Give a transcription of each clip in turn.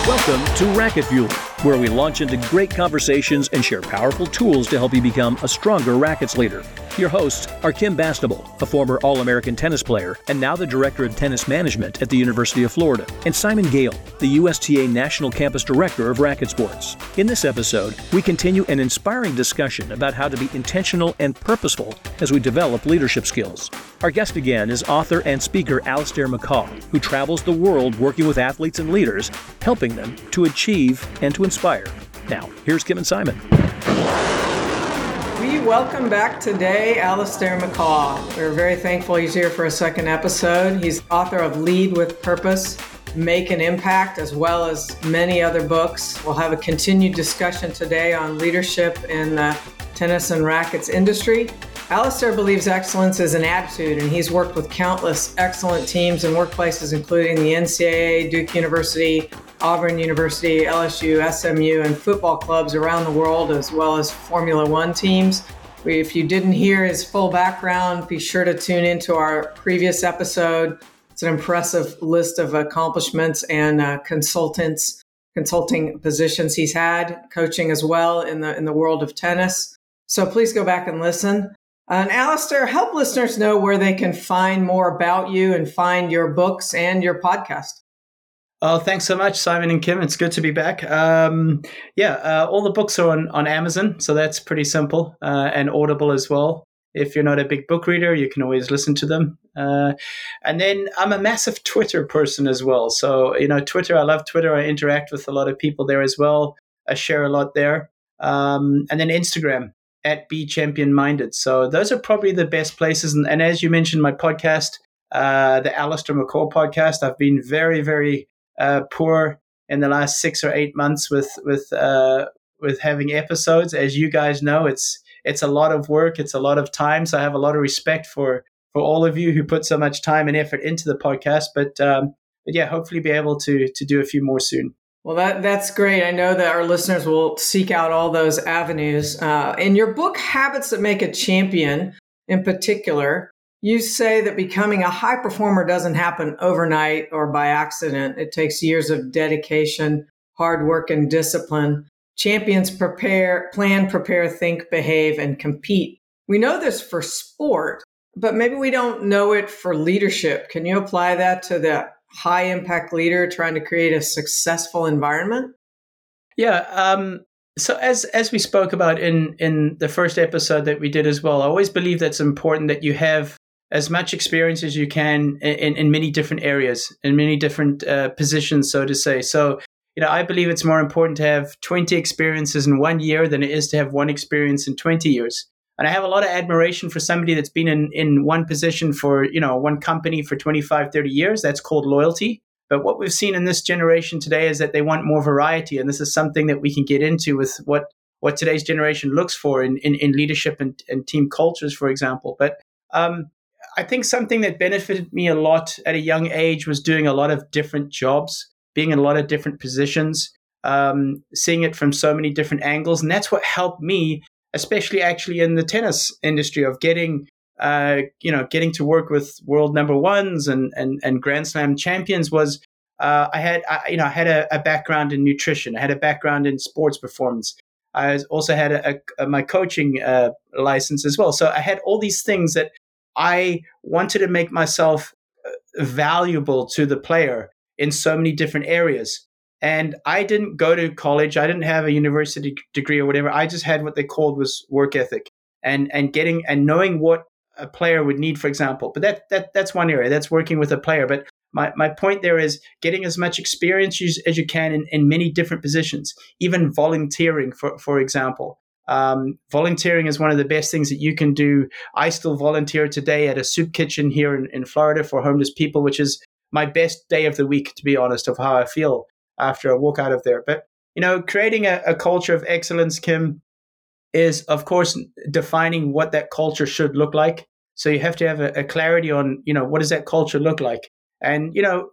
Let's go. Welcome to Racquet Fuel, where we launch into great conversations and share powerful tools to help you become a stronger rackets leader. Your hosts are Kim Bastable, a former All American tennis player and now the Director of Tennis Management at the University of Florida, and Simon Gale, the USTA National Campus Director of Racket Sports. In this episode, we continue an inspiring discussion about how to be intentional and purposeful as we develop leadership skills. Our guest again is author and speaker Allistair McCaw, who travels the world working with athletes and leaders, helping them to achieve and to inspire. Now, here's Kim and Simon. We welcome back today Allistair McCaw. We're very thankful he's here for a second episode. He's author of Lead with Purpose, Make an Impact, as well as many other books. We'll have a continued discussion today on leadership in the tennis and rackets industry. Allistair believes excellence is an attitude, and he's worked with countless excellent teams and workplaces, including the NCAA, Duke University, Auburn University, LSU, SMU, and football clubs around the world, as well as Formula One teams. If you didn't hear his full background, be sure to tune into our previous episode. It's an impressive list of accomplishments and uh, consultants, consulting positions he's had, coaching as well in the in the world of tennis. So please go back and listen. And Allistair, help listeners know where they can find more about you and find your books and your podcast. Oh, thanks so much, Simon and Kim. It's good to be back. Um, yeah, uh, all the books are on, on Amazon, so that's pretty simple uh, and Audible as well. If you're not a big book reader, you can always listen to them. Uh, and then I'm a massive Twitter person as well. So, you know, Twitter, I love Twitter. I interact with a lot of people there as well. I share a lot there. Um, and then Instagram at Be Champion Minded. So those are probably the best places. And, and as you mentioned, my podcast, uh, the Allistair McCaw podcast, I've been very, very uh, poor in the last six or eight months with with uh, with having episodes. As you guys know, it's it's a lot of work. It's a lot of time. So I have a lot of respect for for all of you who put so much time and effort into the podcast. But um, but yeah, hopefully be able to to do a few more soon. Well, that that's great. I know that our listeners will seek out all those avenues. Uh, in your book, Habits That Make a Champion, in particular, you say that becoming a high performer doesn't happen overnight or by accident. It takes years of dedication, hard work, and discipline. Champions prepare, plan, prepare, think, behave, and compete. We know this for sport, but maybe we don't know it for leadership. Can you apply that to the high impact leader trying to create a successful environment? Yeah. Um, so as as we spoke about in in the first episode that we did as well, I always believe that's important that you have as much experience as you can in, in many different areas, in many different uh, positions, so to say. So, you know, I believe it's more important to have 20 experiences in one year than it is to have one experience in 20 years. And I have a lot of admiration for somebody that's been in, in one position for, you know, one company for 25, 30 years. That's called loyalty. But what we've seen in this generation today is that they want more variety. And this is something that we can get into with what, what today's generation looks for in, in, in leadership and, and team cultures, for example. But um, I think something that benefited me a lot at a young age was doing a lot of different jobs, being in a lot of different positions, um, seeing it from so many different angles. And that's what helped me, especially actually in the tennis industry, of getting. Uh, you know, getting to work with world number ones and, and, and Grand Slam champions was uh, I had I, you know I had a, a, background in nutrition. I had a background in sports performance. I also had a, a, my coaching uh, license as well. So I had all these things that I wanted to make myself uh, valuable to the player in so many different areas. And I didn't go to college. I didn't have a university degree or whatever. I just had what they called was work ethic and, and getting and knowing what a player would need, for example. But that, that that's one area. That's working with a player. But my, my point there is getting as much experience as you can in, in many different positions, even volunteering, for, for example. Um, volunteering is one of the best things that you can do. I still volunteer today at a soup kitchen here in, in Florida for homeless people, which is my best day of the week, to be honest, of how I feel after I walk out of there. But, you know, creating a, a culture of excellence, Kim, is of course defining what that culture should look like. So you have to have a, a clarity on, you know, what does that culture look like? And, you know,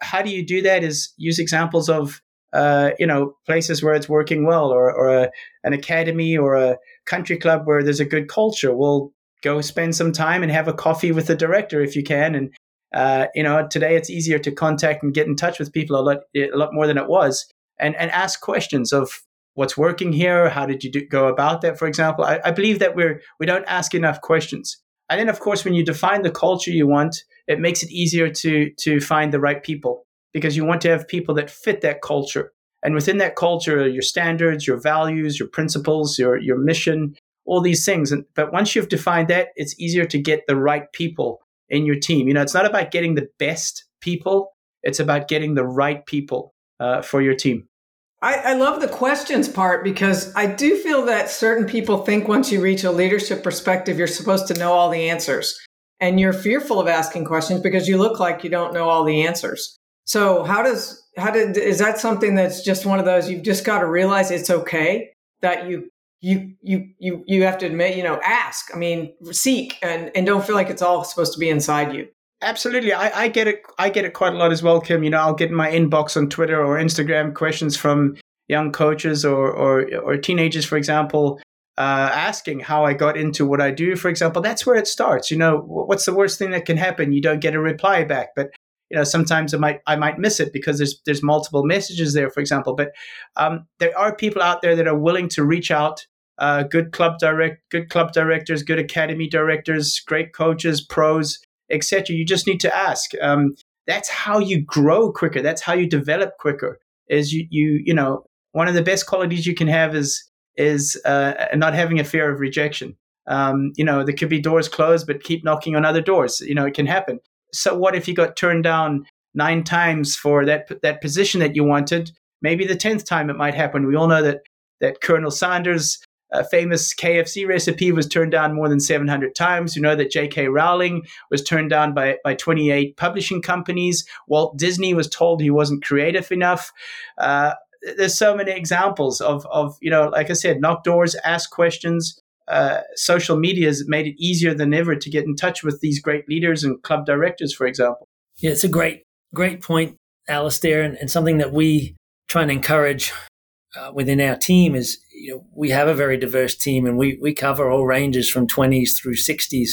how do you do that is use examples of uh, you know, places where it's working well, or, or a, an academy or a country club where there's a good culture. We'll go spend some time and have a coffee with the director if you can, and Uh, you know, today it's easier to contact and get in touch with people a lot, a lot more than it was, and and ask questions of what's working here. How did you do, go about that? For example, I, I believe that we're we don't ask enough questions. And then, of course, when you define the culture you want, it makes it easier to to find the right people because you want to have people that fit that culture. And within that culture, your standards, your values, your principles, your your mission, all these things. And, but once you've defined that, it's easier to get the right people in your team. You know, it's not about getting the best people; it's about getting the right people uh, for your team. I, I, love the questions part because I do feel that certain people think once you reach a leadership perspective, you're supposed to know all the answers. And you're fearful of asking questions because you look like you don't know all the answers. So how does how did is that something that's just one of those you've just got to realize it's okay that you you you you you have to admit, you know, ask. I mean, seek and and don't feel like it's all supposed to be inside you. Absolutely, I, I get it. I get it quite a lot as well, Kim. You know, I'll get in my inbox on Twitter or Instagram questions from young coaches or or, or teenagers, for example, uh, asking how I got into what I do. For example, that's where it starts. You know, what's the worst thing that can happen? You don't get a reply back, but you know sometimes I might I might miss it because there's there's multiple messages there, for example. But um, there are people out there that are willing to reach out. Uh, good club direct, good club directors, good academy directors, great coaches, pros etc. You just need to ask. Um, that's how you grow quicker. That's how you develop quicker. Is you you you know one of the best qualities you can have is is uh, not having a fear of rejection. Um, you know, there could be doors closed, but keep knocking on other doors. You know, it can happen. So what if you got turned down nine times for that that position that you wanted? Maybe the tenth time it might happen. We all know that that Colonel Sanders famous KFC recipe was turned down more than 700 times. You know that J.K. Rowling was turned down by, by 28 publishing companies. Walt Disney was told he wasn't creative enough. Uh, there's so many examples of, of, you know, like I said, knock doors, ask questions. Uh, social media has made it easier than ever to get in touch with these great leaders and club directors, for example. Yeah, it's a great, great point, Allistair, and, and something that we try and encourage uh, within our team is you know we have a very diverse team and we we cover all ranges from 20s through 60s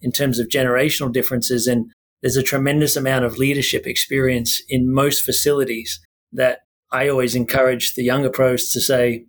in terms of generational differences and there's a tremendous amount of leadership experience in most facilities that I always encourage the younger pros to say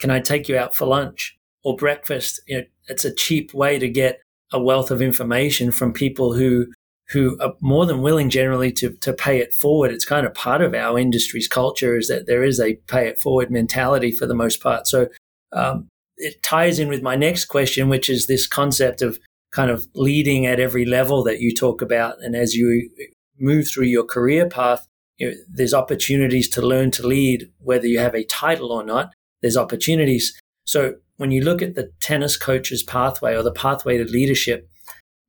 can I take you out for lunch or breakfast you know it's a cheap way to get a wealth of information from people who who are more than willing generally to, to pay it forward. It's kind of part of our industry's culture is that there is a pay it forward mentality for the most part. So um, it ties in with my next question, which is this concept of kind of leading at every level that you talk about. And as you move through your career path, you know, there's opportunities to learn to lead, whether you have a title or not. There's opportunities. So when you look at the tennis coach's pathway or the pathway to leadership,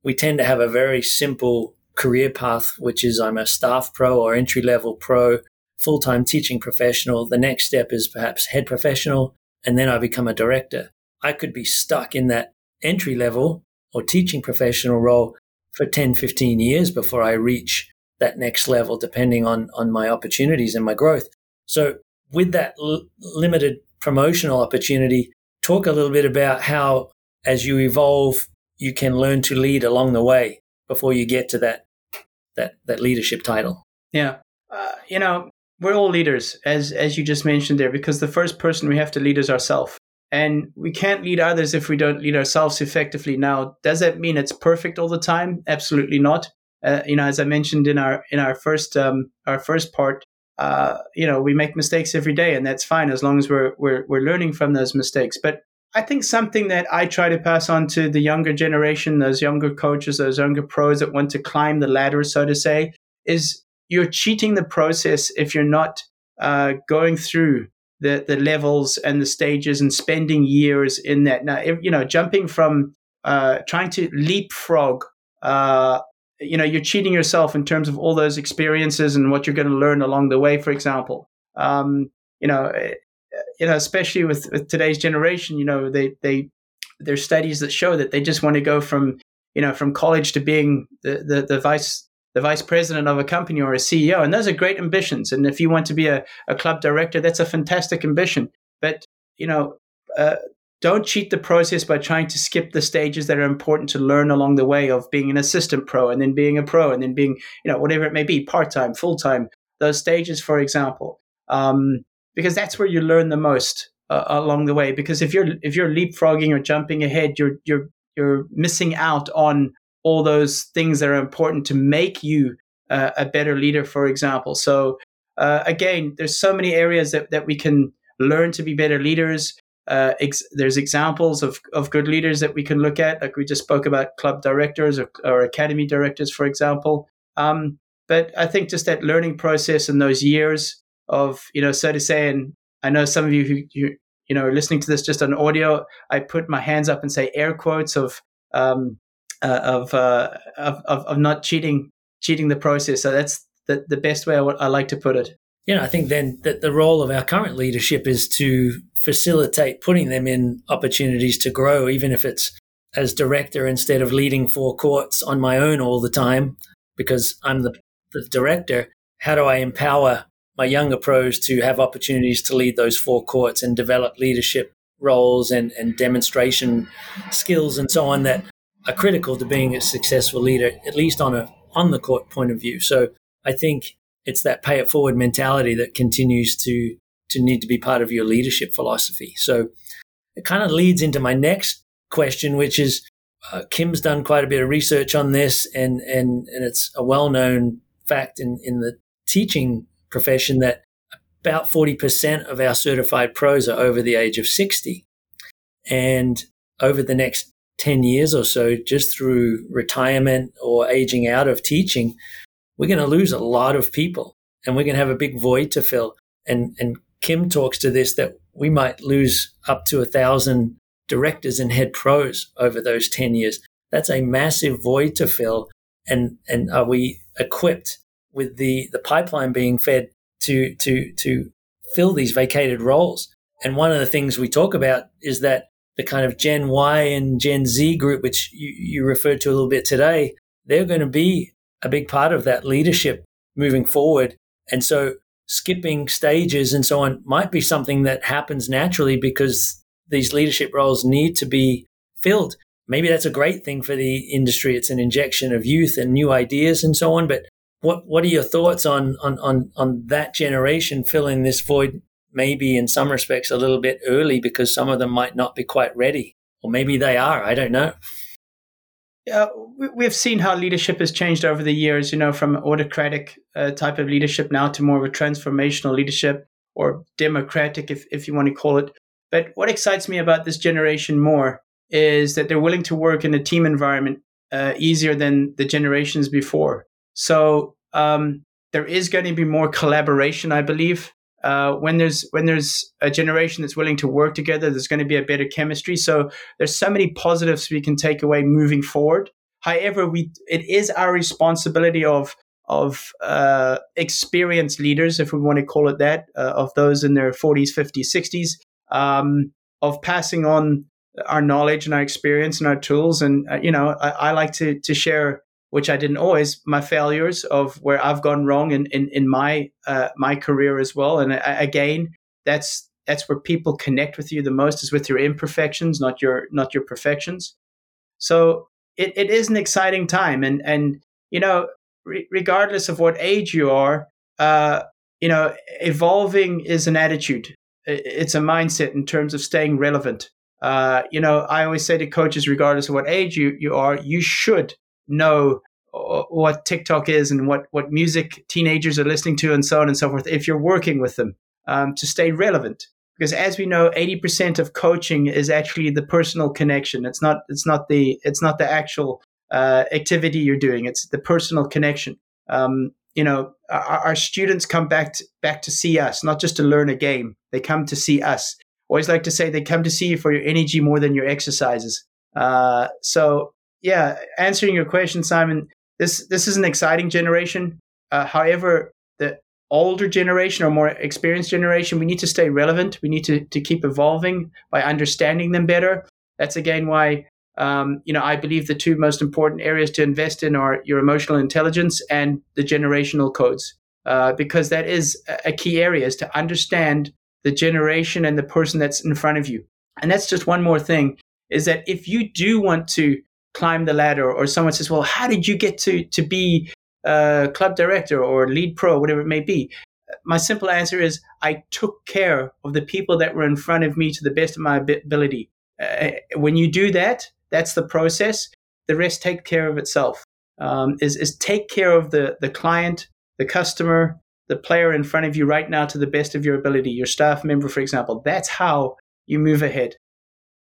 we tend to have a very simple career path, which is I'm a staff pro or entry level pro, full time teaching professional. The next step is perhaps head professional, and then I become a director. I could be stuck in that entry level or teaching professional role for 10, 15 years before I reach that next level, depending on, on my opportunities and my growth. So, with that l- limited promotional opportunity, talk a little bit about how, as you evolve you can learn to lead along the way before you get to that that that leadership title. Yeah, uh, you know, we're all leaders, as as you just mentioned there, because the first person we have to lead is ourselves, and we can't lead others if we don't lead ourselves effectively. Now, does that mean it's perfect all the time? Absolutely not. Uh, you know, as I mentioned in our in our first um, our first part, uh, you know, we make mistakes every day, and that's fine as long as we're we're we're learning from those mistakes. But I think something that I try to pass on to the younger generation, those younger coaches, those younger pros that want to climb the ladder, so to say, is you're cheating the process if you're not uh, going through the the levels and the stages and spending years in that. Now, if, you know, jumping from uh, trying to leapfrog, uh, you know, you're cheating yourself in terms of all those experiences and what you're going to learn along the way. For example, um, you know, you know, especially with, with today's generation, you know, they they there's studies that show that they just want to go from you know from college to being the, the, the vice the vice president of a company or a CEO, and those are great ambitions. And if you want to be a, a club director, that's a fantastic ambition. But you know, uh, don't cheat the process by trying to skip the stages that are important to learn along the way of being an assistant pro and then being a pro and then being, you know, whatever it may be, part time, full time, those stages, for example, um, because that's where you learn the most uh, along the way. Because if you're if you're leapfrogging or jumping ahead, you're you're you're missing out on all those things that are important to make you uh, a better leader, for example. So uh, again, there's so many areas that, that we can learn to be better leaders. Uh, ex- there's examples of, of good leaders that we can look at, like we just spoke about club directors or, or academy directors, for example. Um, but I think just that learning process and those years of, you know, so to say, and I know some of you who, you, you know, are listening to this just on audio, I put my hands up and say air quotes of, um, uh, of, uh, of, of, of not cheating, cheating the process. So that's the, the best way I, w- I like to put it. Know, I think then that the role of our current leadership is to facilitate putting them in opportunities to grow, even if it's as director instead of leading four courts on my own all the time because I'm the, the director. How do I empower my younger pros to have opportunities to lead those four courts and develop leadership roles and, and demonstration skills and so on that are critical to being a successful leader, at least on a on the court point of view. So I think it's that pay it forward mentality that continues to to need to be part of your leadership philosophy. So it kind of leads into my next question, which is uh, Kim's done quite a bit of research on this, and and and it's a well known fact in in the teaching profession that about forty percent of our certified pros are over the age of sixty, and over the next 10 years or so, just through retirement or aging out of teaching, we're going to lose a lot of people and we're going to have a big void to fill. And, and Kim talks to this that we might lose up to a thousand directors and head pros over those 10 years. That's a massive void to fill. And, and are we equipped with the, the pipeline being fed to, to, to fill these vacated roles? And one of the things we talk about is that the kind of Gen Y and Gen Z group, which you, you referred to a little bit today, they're going to be a big part of that leadership moving forward. And so skipping stages and so on might be something that happens naturally because these leadership roles need to be filled. Maybe that's a great thing for the industry. It's an injection of youth and new ideas and so on. But what what are your thoughts on on on, on that generation filling this void? Maybe in some respects a little bit early because some of them might not be quite ready, or maybe they are. I don't know uh, we've seen how leadership has changed over the years, you know, from autocratic uh, type of leadership now to more of a transformational leadership or democratic, if, if you want to call it. But what excites me about this generation more is that they're willing to work in a team environment uh, easier than the generations before. So um, there is going to be more collaboration, I believe. Uh, when there's when there's a generation that's willing to work together, there's going to be a better chemistry. So there's so many positives we can take away moving forward. However, we it is our responsibility of of uh, experienced leaders, if we want to call it that, uh, of those in their 40s, 50s, 60s, um, of passing on our knowledge and our experience and our tools. And uh, you know, I, I, like to to share which I didn't always, my failures of where I've gone wrong in in, in my uh, my career as well. And I, again, that's that's where people connect with you the most is with your imperfections, not your not your perfections. So it, it is an exciting time, and and you know, re- regardless of what age you are, uh, you know, evolving is an attitude. It's a mindset in terms of staying relevant. Uh, you know, I always say to coaches, regardless of what age you, you are, you should know uh, what TikTok is and what, what music teenagers are listening to and so on and so forth if you're working with them um, to stay relevant. Because as we know, 80% of coaching is actually the personal connection. It's not, it's not the, it's not the actual uh, activity you're doing. It's the personal connection. Um, you know, our, our, students come back to, back to see us, not just to learn a game. They come to see us. Always like to say they come to see you for your energy more than your exercises. Uh, so yeah, answering your question, Simon, this this is an exciting generation. Uh, however, the older generation or more experienced generation, we need to stay relevant. We need to to keep evolving by understanding them better. That's again why um, you know I believe the two most important areas to invest in are your emotional intelligence and the generational codes, uh, because that is a key area is to understand the generation and the person that's in front of you. And that's just one more thing is that if you do want to climb the ladder or someone says, well, how did you get to, to be a club director or lead pro, whatever it may be? My simple answer is I took care of the people that were in front of me to the best of my ability. Uh, when you do that, that's the process. The rest take care of itself. Um, is, is take care of the, the client, the customer, the player in front of you right now to the best of your ability, your staff member, for example. That's how you move ahead.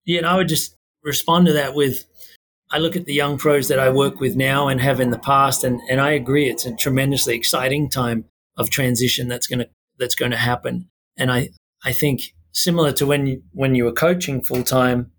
Yeah, and I would just respond to that with I look at the young pros that I work with now and have in the past, and, and I agree it's a tremendously exciting time of transition that's gonna that's going to happen. And I I think similar to when you, when you were coaching full time,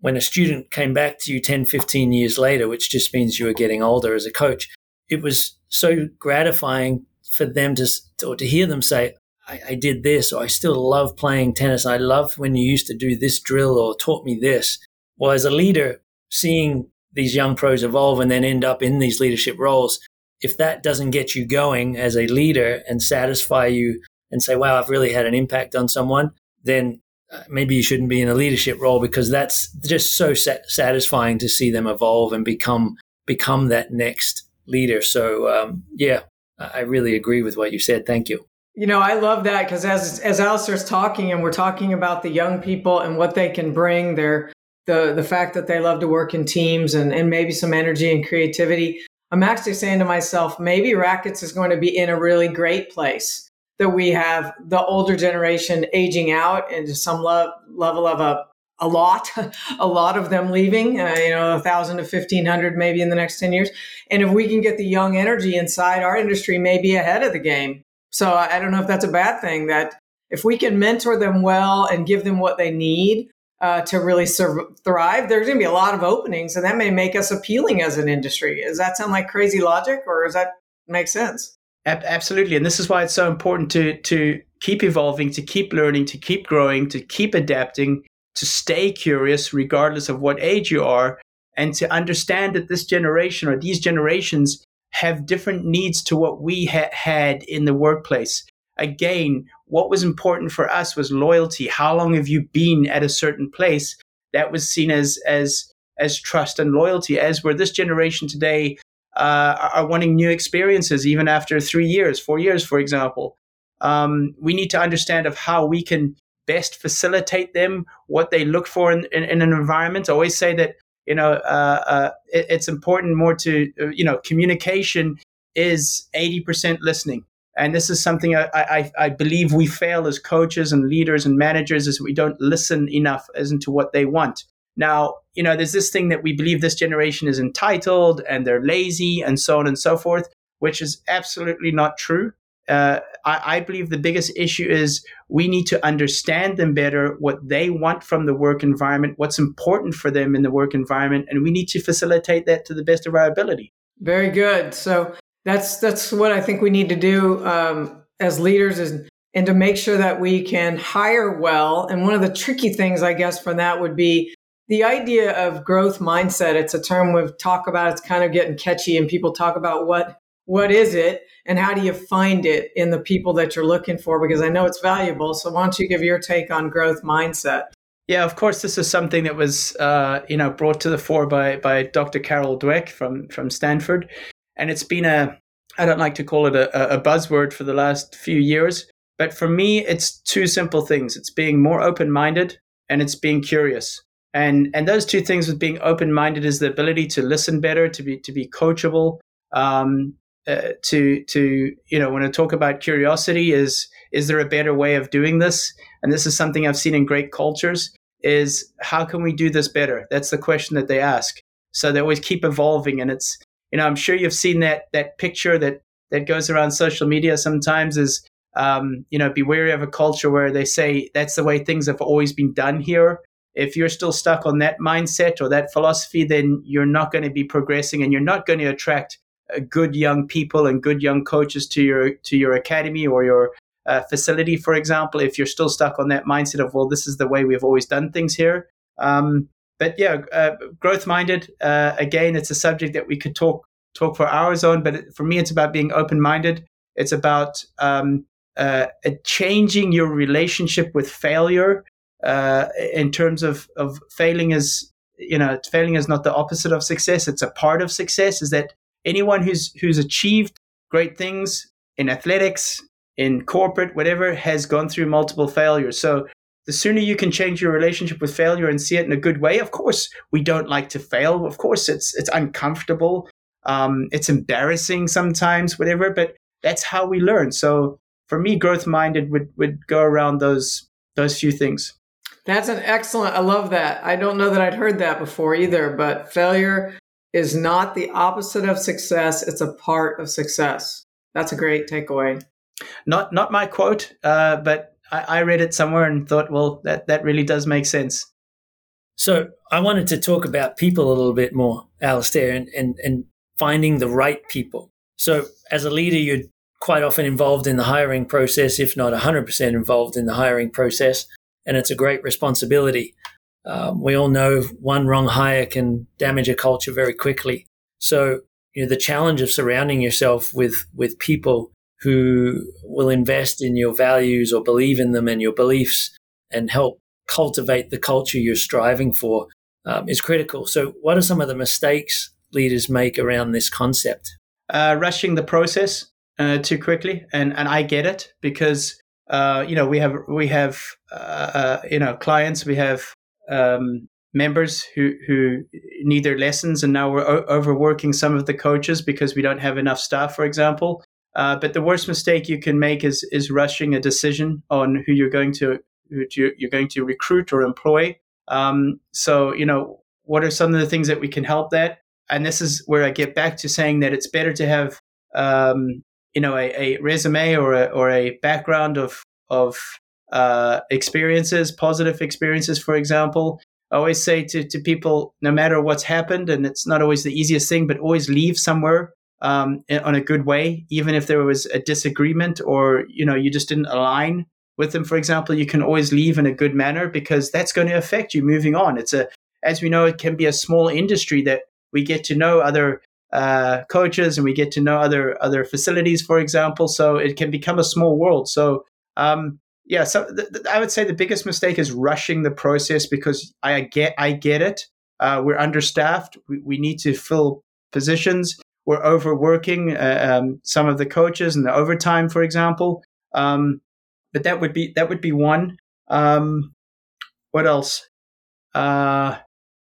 when a student came back to you 10, 15 years later, which just means you were getting older as a coach, it was so gratifying for them to or to hear them say, I, I did this, or I still love playing tennis. I love when you used to do this drill or taught me this. Well, as a leader, seeing these young pros evolve and then end up in these leadership roles, if that doesn't get you going as a leader and satisfy you and say, wow, I've really had an impact on someone, then uh, maybe you shouldn't be in a leadership role because that's just so satisfying to see them evolve and become become that next leader. So um, yeah, I really agree with what you said. Thank you. You know, I love that because as as Allistair's talking and we're talking about the young people and what they can bring, their the the fact that they love to work in teams and, and maybe some energy and creativity. I'm actually saying to myself, maybe Rackets is going to be in a really great place that we have the older generation aging out and some level of a a lot, a lot of them leaving, uh, you know, a thousand to 1500 maybe in the next 10 years. And if we can get the young energy inside our industry, maybe ahead of the game. So I don't know if that's a bad thing that if we can mentor them well and give them what they need uh, to really sur- thrive, there's going to be a lot of openings and that may make us appealing as an industry. Does that sound like crazy logic or does that make sense? Absolutely. And this is why it's so important to, to keep evolving, to keep learning, to keep growing, to keep adapting to stay curious regardless of what age you are and to understand that this generation or these generations have different needs to what we ha- had in the workplace. Again, what was important for us was loyalty. How long have you been at a certain place? That was seen as as as trust and loyalty. As where this generation today uh, are wanting new experiences, even after three years, four years, for example. Um, we need to understand of how we can best facilitate them what they look for in, in, in an environment. I always say that you know uh, uh, it, it's important more to uh, you know communication is eighty percent listening, and this is something I, I, I believe we fail as coaches and leaders and managers is we don't listen enough as into what they want. Now, you know, there's this thing that we believe this generation is entitled and they're lazy and so on and so forth, which is absolutely not true uh, I, I, believe the biggest issue is we need to understand them better, what they want from the work environment, what's important for them in the work environment, and we need to facilitate that to the best of our ability. Very good. So that's that's what I think we need to do um, as leaders is and to make sure that we can hire well. And one of the tricky things, I guess, from that would be the idea of growth mindset. It's a term we've talked about. It's kind of getting catchy, and people talk about what what is it and how do you find it in the people that you're looking for because i know it's valuable so why don't you give your take on growth mindset yeah of course this is something that was uh, you know brought to the fore by by dr carol dweck from from stanford and it's been a i don't like to call it a, a buzzword for the last few years but for me it's two simple things. It's being more open-minded and it's being curious. And and those two things with being open-minded is the ability to listen better to be to be coachable. Um, uh, to to you know when I talk about curiosity is is there a better way of doing this? And this is something I've seen in great cultures is how can we do this better? That's the question that they ask. So they always keep evolving and it's you know I'm sure you've seen that that picture that that goes around social media sometimes is um, you know be wary of a culture where they say that's the way things have always been done here if you're still stuck on that mindset or that philosophy then you're not going to be progressing and you're not going to attract good young people and good young coaches to your to your academy or your uh, facility, for example, if you're still stuck on that mindset of well, this is the way we've always done things here. Um, but yeah, uh, growth minded. Uh, again, it's a subject that we could talk talk for hours on. But for me, it's about being open minded. It's about um, uh, changing your relationship with failure uh, in terms of of failing is you know failing is not the opposite of success. It's a part of success. Is that anyone who's who's achieved great things in athletics, in corporate, whatever, has gone through multiple failures. So the sooner you can change your relationship with failure and see it in a good way. Of course, we don't like to fail. Of course, it's it's uncomfortable. Um, it's embarrassing sometimes, whatever. But that's how we learn. So for me, growth minded would would go around those those few things. That's an excellent. I love that. I don't know that I'd heard that before either. But failure is not the opposite of success. It's a part of success. That's a great takeaway. Not not my quote, uh, but I, I read it somewhere and thought, well, that that really does make sense. So I wanted to talk about people a little bit more, Allistair, and, and, and finding the right people. So as a leader, you're quite often involved in the hiring process, if not 100% involved in the hiring process. And it's a great responsibility. Um, we all know one wrong hire can damage a culture very quickly. So, you know, the challenge of surrounding yourself with, with people who will invest in your values or believe in them and your beliefs and help cultivate the culture you're striving for um, is critical. So, what are some of the mistakes leaders make around this concept? Uh, rushing the process uh, too quickly, and and I get it because uh, you know we have we have uh, uh, you know clients, we have um, members who who need their lessons, and now we're o- overworking some of the coaches because we don't have enough staff, for example. Uh, but the worst mistake you can make is is rushing a decision on who you're going to who you're going to recruit or employ. Um, so you know what are some of the things that we can help that and this is where I get back to saying that it's better to have um, you know a, a, resume or a or a background of of uh, experiences, positive experiences, for example. I always say to, to people, no matter what's happened, and it's not always the easiest thing, but always leave somewhere um, on a good way, even if there was a disagreement or you know you just didn't align with them. For example, you can always leave in a good manner because that's going to affect you moving on. It's a as we know, it can be a small industry that we get to know other uh, coaches and we get to know other other facilities, for example. So it can become a small world. So um, yeah, so th- th- I would say the biggest mistake is rushing the process because I get I get it. Uh, we're understaffed. We, we need to fill positions. We're overworking uh, um, some of the coaches and the overtime, for example. Um, but that would be that would be one. Um, what else? Uh,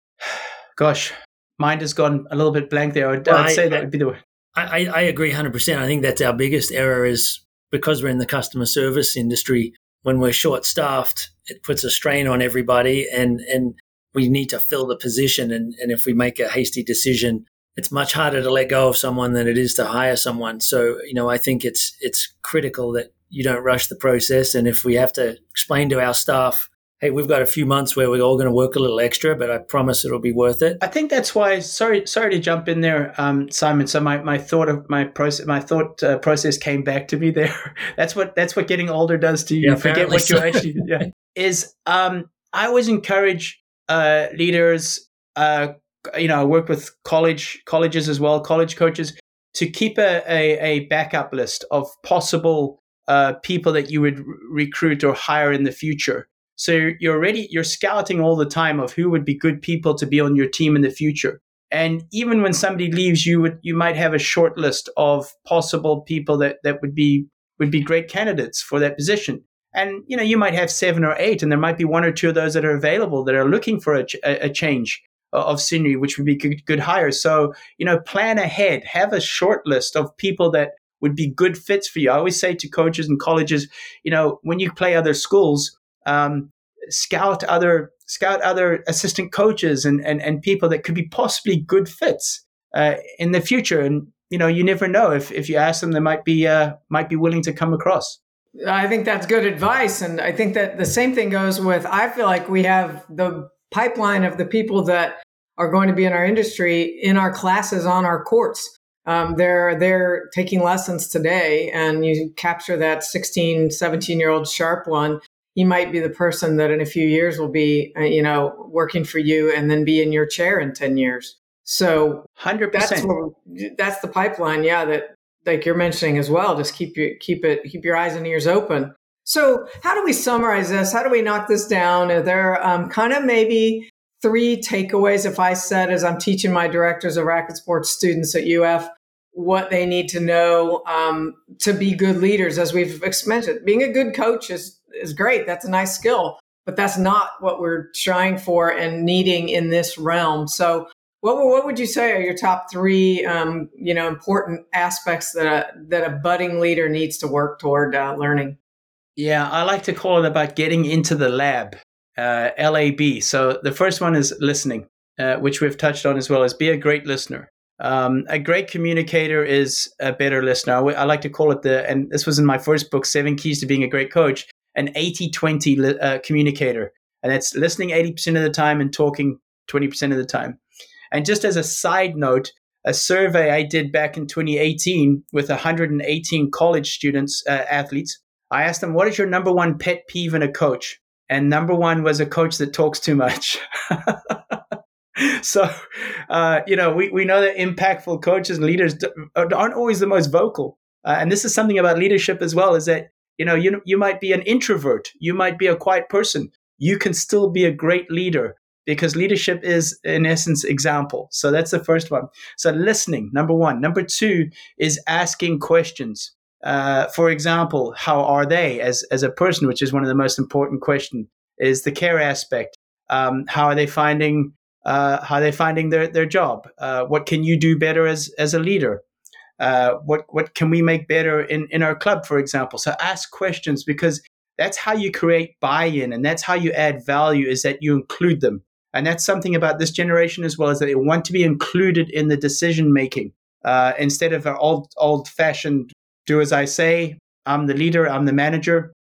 gosh, mind has gone a little bit blank there. I'd, well, I'd say I, that would be the way. I, I agree 100%. I think that's our biggest error is because we're in the customer service industry, when we're short staffed, it puts a strain on everybody and, and we need to fill the position. And, and if we make a hasty decision, it's much harder to let go of someone than it is to hire someone. So, you know, I think it's, it's critical that you don't rush the process. And if we have to explain to our staff, hey, we've got a few months where we're all going to work a little extra, but I promise it'll be worth it. I think that's why. Sorry, sorry to jump in there, um, Simon. So my, my thought of my process, my thought uh, process came back to me there. that's what that's what getting older does to you. Yeah, you forget what you actually yeah. is. Um, I always encourage uh, leaders. Uh, you know, I work with college colleges as well, college coaches, to keep a, a, a backup list of possible uh, people that you would recruit or hire in the future so you're already you're scouting all the time of who would be good people to be on your team in the future. And even when somebody leaves, you would you might have a short list of possible people that, that would be would be great candidates for that position. And you know you might have seven or eight, and there might be one or two of those that are available that are looking for a, a change of scenery, which would be good, good hires. So you know plan ahead, have a short list of people that would be good fits for you. I always say to coaches and colleges, you know, when you play other schools, um, scout other scout other assistant coaches and, and, and people that could be possibly good fits uh, in the future. And you know, you never know if, if you ask them, they might be uh, might be willing to come across. I think that's good advice, and I think that the same thing goes with. I feel like we have the pipeline of the people that are going to be in our industry in our classes on our courts. Um, they're they're taking lessons today, and you capture that 16, 17 year old sharp one he might be the person that in a few years will be, uh, you know, working for you and then be in your chair in 10 years. So 100%. That's, what, that's the pipeline. Yeah. That like you're mentioning as well, just keep your, keep it, keep your eyes and ears open. So, how do we summarize this? How do we knock this down? Are there um, kind of maybe three takeaways if I said, as I'm teaching my directors of racket sports students at UF, what they need to know um, to be good leaders, as we've mentioned. Being a good coach is, is great. That's a nice skill, but that's not what we're trying for and needing in this realm. So, what, what would you say are your top three, um, you know, important aspects that a, that a budding leader needs to work toward uh, learning? Yeah, I like to call it about getting into the lab, uh, LAB. So the first one is listening, uh, which we've touched on as well as be a great listener. Um, a great communicator is a better listener. I, like to call it the, and this was in my first book, Seven Keys to Being a Great Coach, an 80 20 li- uh, communicator. And it's listening 80% of the time and talking 20% of the time. And just as a side note, a survey I did back in 2018 with 118 college students, uh, athletes, I asked them, What is your number one pet peeve in a coach? And number one was a coach that talks too much. so, uh, you know, we, we know that impactful coaches and leaders aren't always the most vocal. Uh, and this is something about leadership as well is that, you know, you, you might be an introvert, you might be a quiet person. You can still be a great leader because leadership is, in essence, example. So that's the first one. So listening, number one. Number two is asking questions. Uh, for example, how are they as, as a person, which is one of the most important questions, is the care aspect. Um, how are they finding uh, how are they finding their, their job? Uh, what can you do better as, as a leader? Uh, what what can we make better in, in our club, for example? So ask questions because that's how you create buy-in and that's how you add value is that you include them. And that's something about this generation as well is that they want to be included in the decision making uh, instead of an old old fashioned do as I say. I'm the leader. I'm the manager.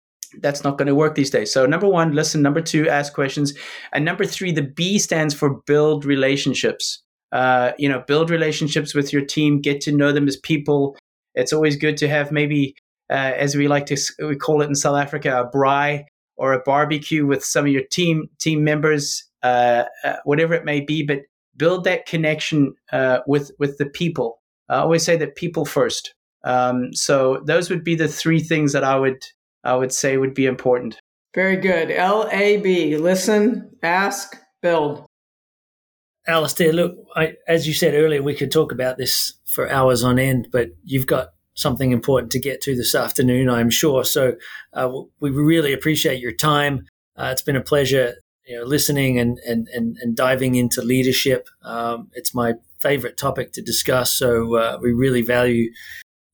That's not going to work these days. So number one, listen. Number two, ask questions. And number three, the B stands for build relationships. Uh, you know, build relationships with your team. Get to know them as people. It's always good to have maybe, uh, as we like to we call it in South Africa, a braai or a barbecue with some of your team team members, uh, uh whatever it may be. But build that connection uh, with with the people. I always say that people first. Um, so those would be the three things that I would I would say would be important. Very good. L A B. Listen, ask, build. Allistair, look, I, as you said earlier, we could talk about this for hours on end, but you've got something important to get to this afternoon, I'm sure. So uh, we really appreciate your time. Uh, it's been a pleasure, you know, listening and and and, and diving into leadership. Um, it's my favorite topic to discuss. So uh, we really value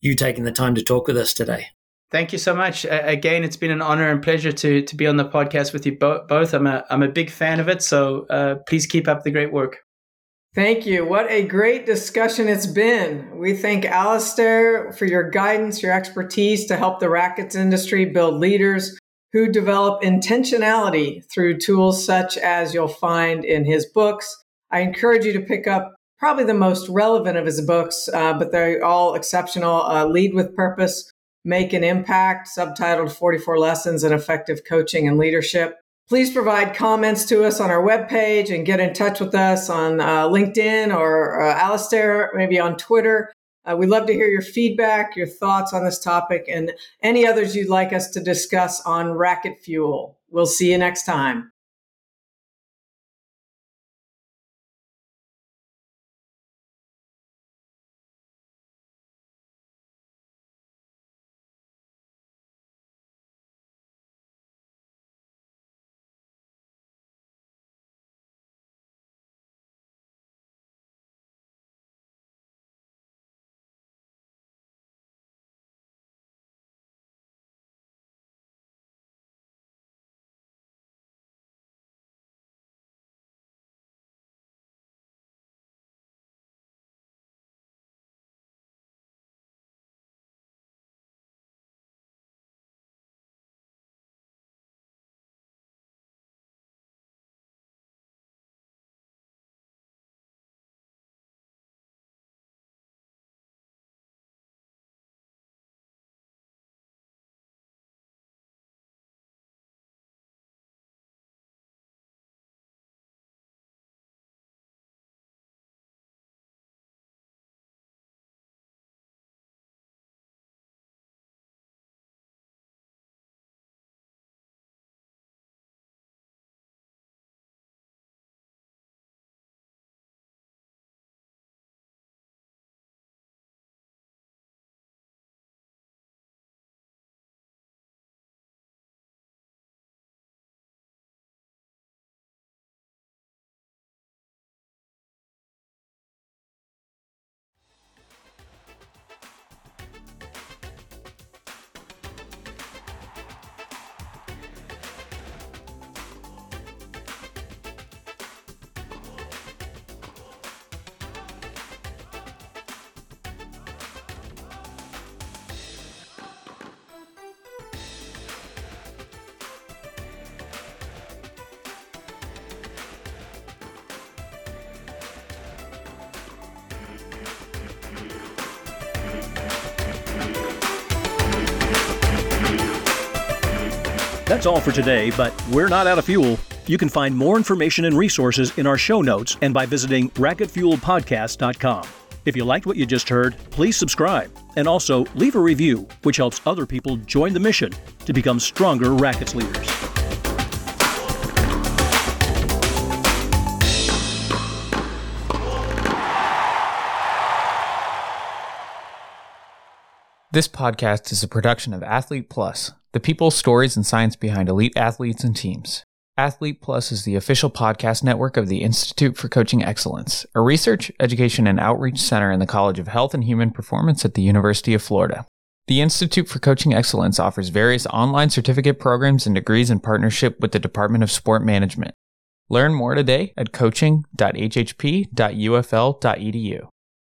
you taking the time to talk with us today. Thank you so much. Uh, again, it's been an honor and pleasure to to be on the podcast with you bo- both. I'm a I'm a big fan of it, so uh, please keep up the great work. Thank you. What a great discussion it's been. We thank Allistair for your guidance, your expertise to help the rackets industry build leaders who develop intentionality through tools such as you'll find in his books. I encourage you to pick up probably the most relevant of his books, uh, but they're all exceptional. Uh, Lead with Purpose, Make an Impact, subtitled 44 Lessons in Effective Coaching and Leadership. Please provide comments to us on our webpage and get in touch with us on uh, LinkedIn or uh, Allistair, maybe on Twitter. Uh, we'd love to hear your feedback, your thoughts on this topic, and any others you'd like us to discuss on Racquet Fuel. We'll see you next time. That's all for today, but we're not out of fuel. You can find more information and resources in our show notes and by visiting racquetfuelpodcast.com. If you liked what you just heard, please subscribe and also leave a review, which helps other people join the mission to become stronger rackets leaders. This podcast is a production of Athlete Plus, the people, stories, and science behind elite athletes and teams. Athlete Plus is the official podcast network of the Institute for Coaching Excellence, a research, education, and outreach center in the College of Health and Human Performance at the University of Florida. The Institute for Coaching Excellence offers various online certificate programs and degrees in partnership with the Department of Sport Management. Learn more today at coaching.hhp.ufl.edu.